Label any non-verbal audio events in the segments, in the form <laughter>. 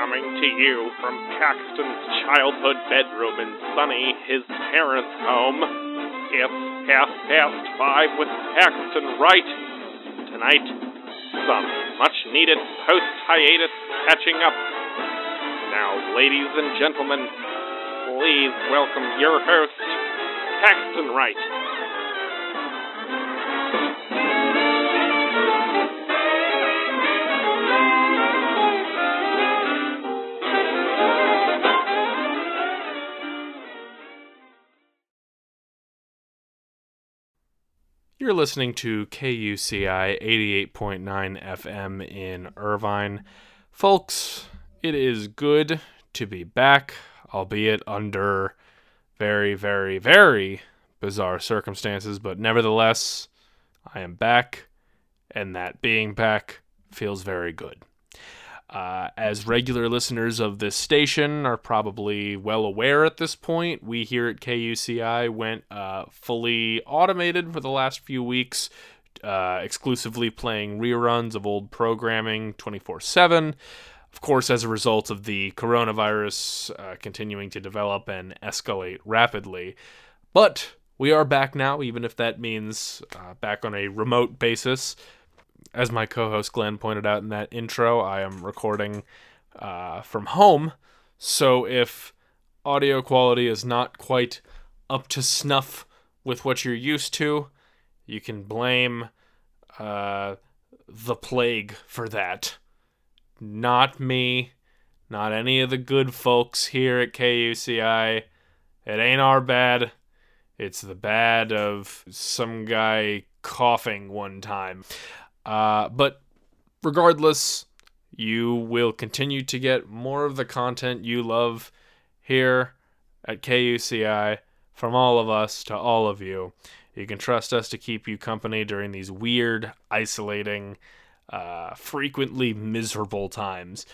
Coming to you from Paxton's childhood bedroom in sunny, his parents' home. It's half past five with Paxton Wright. Tonight, some much needed post hiatus catching up. Now, ladies and gentlemen, please welcome your host, Paxton Wright. You're listening to KUCI 88.9 FM in Irvine. Folks, it is good to be back, albeit under very, very, very bizarre circumstances, but nevertheless, I am back, and that being back feels very good. Uh, as regular listeners of this station are probably well aware at this point, we here at KUCI went uh, fully automated for the last few weeks, uh, exclusively playing reruns of old programming 24 7. Of course, as a result of the coronavirus uh, continuing to develop and escalate rapidly. But we are back now, even if that means uh, back on a remote basis as my co-host Glenn pointed out in that intro, I am recording uh, from home. So if audio quality is not quite up to snuff with what you're used to, you can blame uh, the plague for that. Not me, not any of the good folks here at KUCI. It ain't our bad. It's the bad of some guy coughing one time. Uh, but regardless, you will continue to get more of the content you love here at KUCI from all of us to all of you. You can trust us to keep you company during these weird, isolating, uh, frequently miserable times.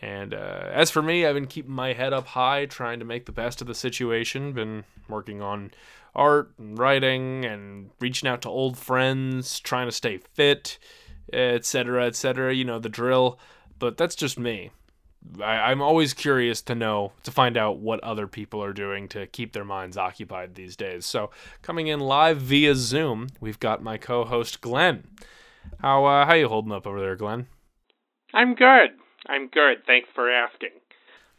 And uh, as for me, I've been keeping my head up high, trying to make the best of the situation. Been working on art and writing and reaching out to old friends, trying to stay fit, etc., etc. You know, the drill. But that's just me. I, I'm always curious to know, to find out what other people are doing to keep their minds occupied these days. So, coming in live via Zoom, we've got my co host, Glenn. How, uh, how you holding up over there, Glenn? I'm good. I'm good. Thanks for asking.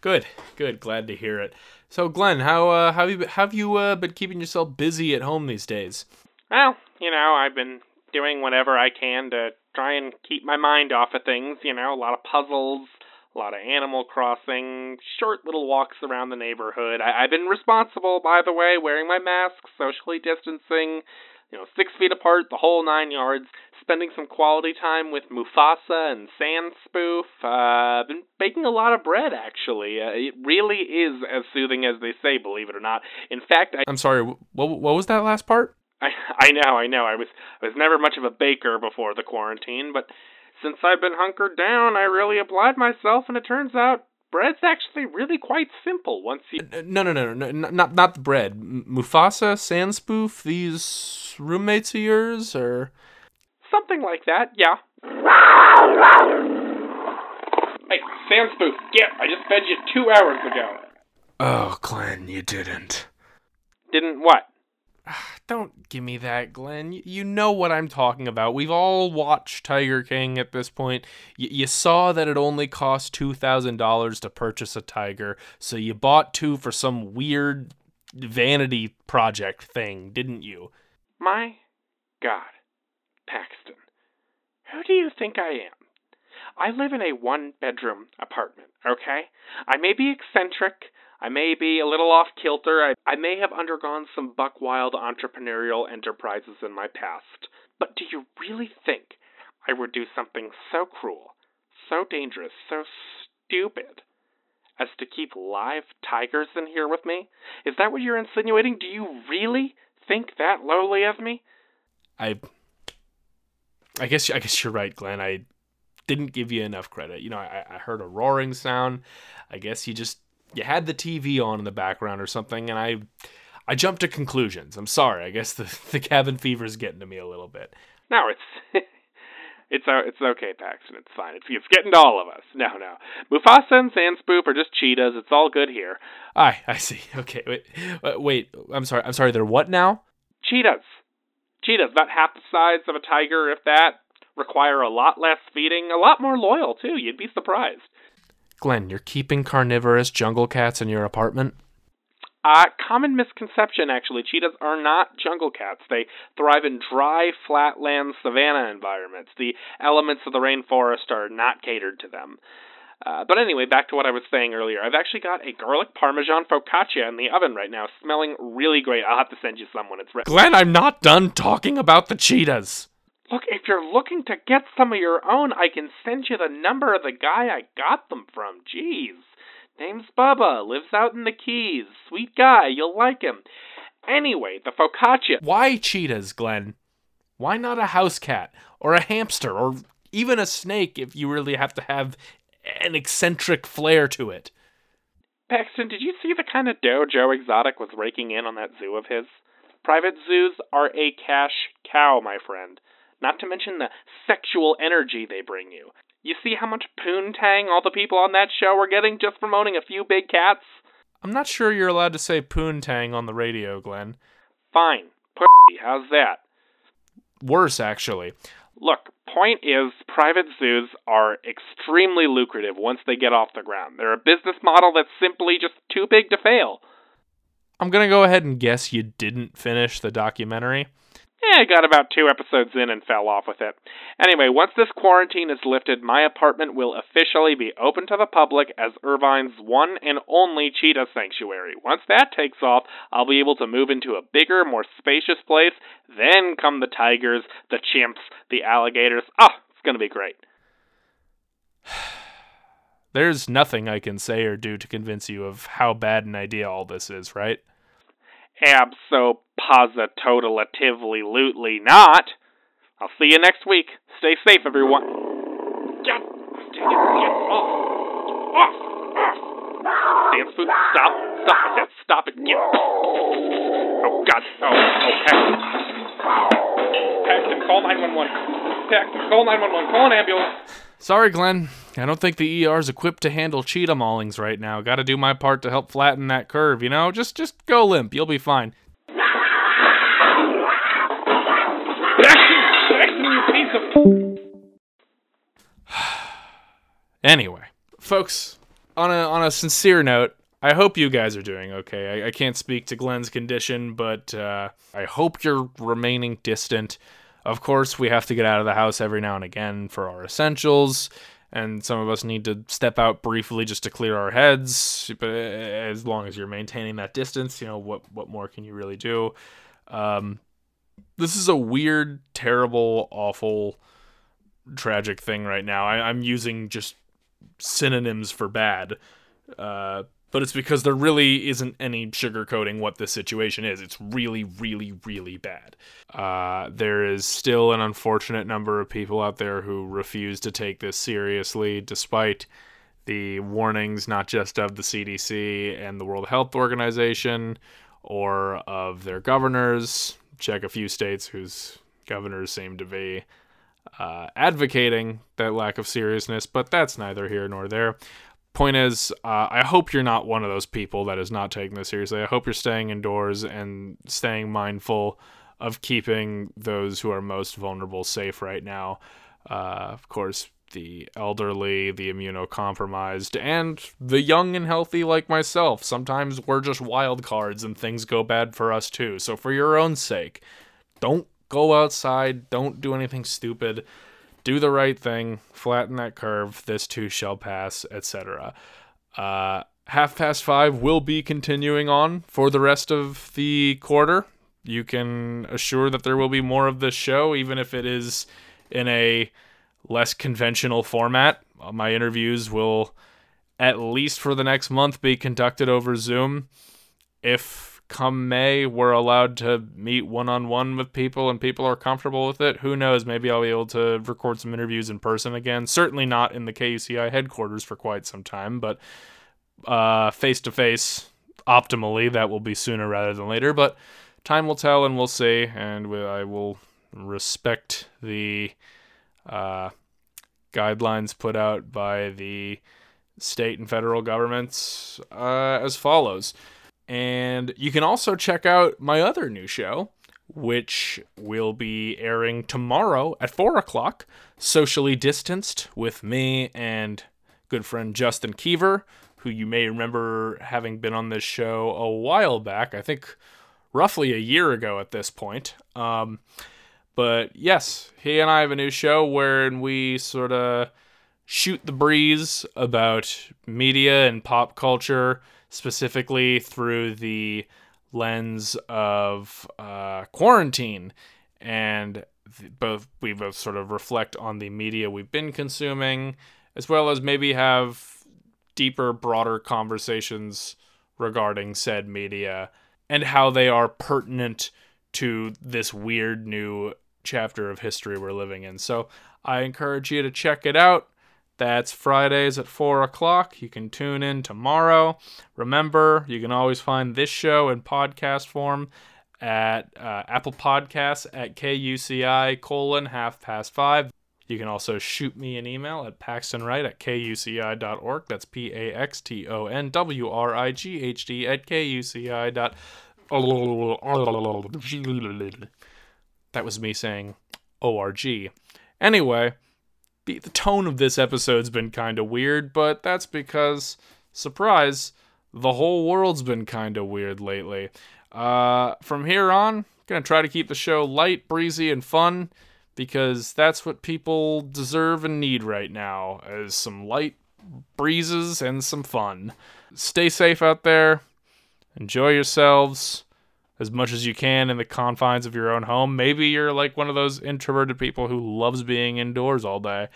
Good, good. Glad to hear it. So, Glenn, how uh, have you have you uh, been keeping yourself busy at home these days? Well, you know, I've been doing whatever I can to try and keep my mind off of things. You know, a lot of puzzles, a lot of Animal Crossing, short little walks around the neighborhood. I- I've been responsible, by the way, wearing my mask, socially distancing, you know, six feet apart, the whole nine yards. Spending some quality time with Mufasa and Sand Spoof. Uh, been baking a lot of bread, actually. Uh, it really is as soothing as they say, believe it or not. In fact, I, I'm sorry. What what was that last part? I I know, I know. I was I was never much of a baker before the quarantine, but since I've been hunkered down, I really applied myself, and it turns out bread's actually really quite simple once you. No, no, no, no, no not not the bread. Mufasa, Sandspoof, these roommates of yours, or something like that. Yeah. Hey, Sandspoof, get! I just fed you two hours ago. Oh, Glenn, you didn't. Didn't what? <sighs> Don't give me that, Glenn. You know what I'm talking about. We've all watched Tiger King at this point. Y- you saw that it only cost $2,000 to purchase a tiger, so you bought two for some weird vanity project thing, didn't you? My God, Paxton, who do you think I am? I live in a one bedroom apartment, okay? I may be eccentric. I may be a little off kilter. I, I may have undergone some buck wild entrepreneurial enterprises in my past. But do you really think I would do something so cruel, so dangerous, so stupid as to keep live tigers in here with me? Is that what you're insinuating? Do you really think that lowly of me? I I guess I guess you're right, Glenn. I didn't give you enough credit. You know, I, I heard a roaring sound. I guess you just you had the TV on in the background or something, and I I jumped to conclusions. I'm sorry. I guess the <laughs> the cabin fever is getting to me a little bit. No, it's <laughs> It's uh, it's okay, Paxton. It's fine. It's, it's getting to all of us. No, no. Mufasa and Zandspoop are just cheetahs. It's all good here. I I see. <laughs> Okay, wait, uh, wait. I'm sorry. I'm sorry. They're what now? Cheetahs. Cheetahs, about half the size of a tiger, if that. Require a lot less feeding, a lot more loyal too. You'd be surprised. Glenn, you're keeping carnivorous jungle cats in your apartment? Uh, common misconception, actually. Cheetahs are not jungle cats. They thrive in dry, flatland savanna environments. The elements of the rainforest are not catered to them. Uh, but anyway, back to what I was saying earlier. I've actually got a garlic parmesan focaccia in the oven right now, smelling really great. I'll have to send you some when it's ready. Glenn, I'm not done talking about the cheetahs. Look, if you're looking to get some of your own, I can send you the number of the guy I got them from. Jeez. Name's Bubba, lives out in the Keys. Sweet guy, you'll like him. Anyway, the focaccia. Why cheetahs, Glenn? Why not a house cat or a hamster or even a snake if you really have to have an eccentric flair to it? Paxton, did you see the kind of dough Joe Exotic was raking in on that zoo of his? Private zoos are a cash cow, my friend. Not to mention the sexual energy they bring you. You see how much poontang all the people on that show are getting just from owning a few big cats? I'm not sure you're allowed to say poontang on the radio, Glenn. Fine. Pussy, how's that? Worse, actually. Look, point is, private zoos are extremely lucrative once they get off the ground. They're a business model that's simply just too big to fail. I'm gonna go ahead and guess you didn't finish the documentary. I got about two episodes in and fell off with it. Anyway, once this quarantine is lifted, my apartment will officially be open to the public as Irvine's one and only cheetah sanctuary. Once that takes off, I'll be able to move into a bigger, more spacious place. Then come the tigers, the chimps, the alligators. Ah, it's going to be great. <sighs> There's nothing I can say or do to convince you of how bad an idea all this is, right? Abso positively lootly not. I'll see you next week. Stay safe, everyone. Get, it, get off. Off, off. Dance food, stop, stop it, that, stop it, get Oh, God, oh, oh, Paxton. Paxton, call 911. Paxton, call 911, call an ambulance. Sorry, Glenn. I don't think the ER is equipped to handle cheetah maulings right now. Got to do my part to help flatten that curve, you know? Just just go limp. You'll be fine. <sighs> anyway, folks, on a on a sincere note, I hope you guys are doing okay. I, I can't speak to Glenn's condition, but uh, I hope you're remaining distant. Of course, we have to get out of the house every now and again for our essentials, and some of us need to step out briefly just to clear our heads. But as long as you're maintaining that distance, you know what what more can you really do? Um, this is a weird, terrible, awful, tragic thing right now. I, am using just synonyms for bad. Uh, but it's because there really isn't any sugarcoating what this situation is. It's really, really, really bad. Uh, there is still an unfortunate number of people out there who refuse to take this seriously, despite the warnings not just of the CDC and the World Health Organization or of their governors. Check a few states whose governors seem to be uh, advocating that lack of seriousness, but that's neither here nor there point is, uh, I hope you're not one of those people that is not taking this seriously. I hope you're staying indoors and staying mindful of keeping those who are most vulnerable safe right now. Uh, of course, the elderly, the immunocompromised, and the young and healthy like myself. Sometimes we're just wild cards and things go bad for us too. So, for your own sake, don't go outside, don't do anything stupid do the right thing, flatten that curve, this too shall pass, etc. Uh, half past five will be continuing on for the rest of the quarter. You can assure that there will be more of this show, even if it is in a less conventional format. Uh, my interviews will, at least for the next month, be conducted over Zoom. If come May, we're allowed to meet one on one with people and people are comfortable with it. Who knows? Maybe I'll be able to record some interviews in person again. Certainly not in the KUCI headquarters for quite some time, but face to face, optimally, that will be sooner rather than later. But time will tell and we'll see. And I will respect the uh, guidelines put out by the state and federal governments uh, as follows. And you can also check out my other new show, which will be airing tomorrow at 4 o'clock, Socially Distanced, with me and good friend Justin Kiever, who you may remember having been on this show a while back. I think roughly a year ago at this point. Um, but yes, he and I have a new show wherein we sort of shoot the breeze about media and pop culture, specifically through the lens of uh, quarantine. And both we both sort of reflect on the media we've been consuming, as well as maybe have deeper, broader conversations regarding said media and how they are pertinent to this weird new chapter of history we're living in. So I encourage you to check it out. That's Fridays at 4 o'clock. You can tune in tomorrow. Remember, you can always find this show in podcast form at uh, Apple Podcasts at KUCI colon half past five. You can also shoot me an email at paxtonwright at kuci.org. That's P A X T O N W R I G H D at kuci. dot. That was me saying ORG. Anyway, the tone of this episode's been kind of weird, but that's because, surprise, the whole world's been kind of weird lately. Uh, from here on, gonna try to keep the show light, breezy, and fun because that's what people deserve and need right now is some light breezes and some fun. Stay safe out there. Enjoy yourselves as much as you can in the confines of your own home. Maybe you're like one of those introverted people who loves being indoors all day.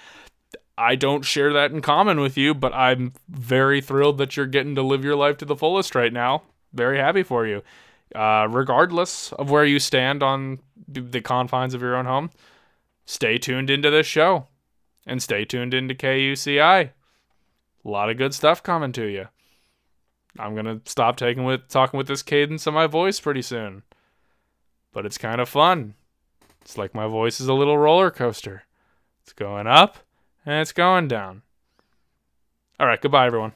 I don't share that in common with you, but I'm very thrilled that you're getting to live your life to the fullest right now. Very happy for you. Uh, regardless of where you stand on the confines of your own home, stay tuned into this show and stay tuned into KUCI. A lot of good stuff coming to you. I'm gonna stop taking with talking with this cadence of my voice pretty soon. But it's kind of fun. It's like my voice is a little roller coaster. It's going up and it's going down. All right, goodbye everyone.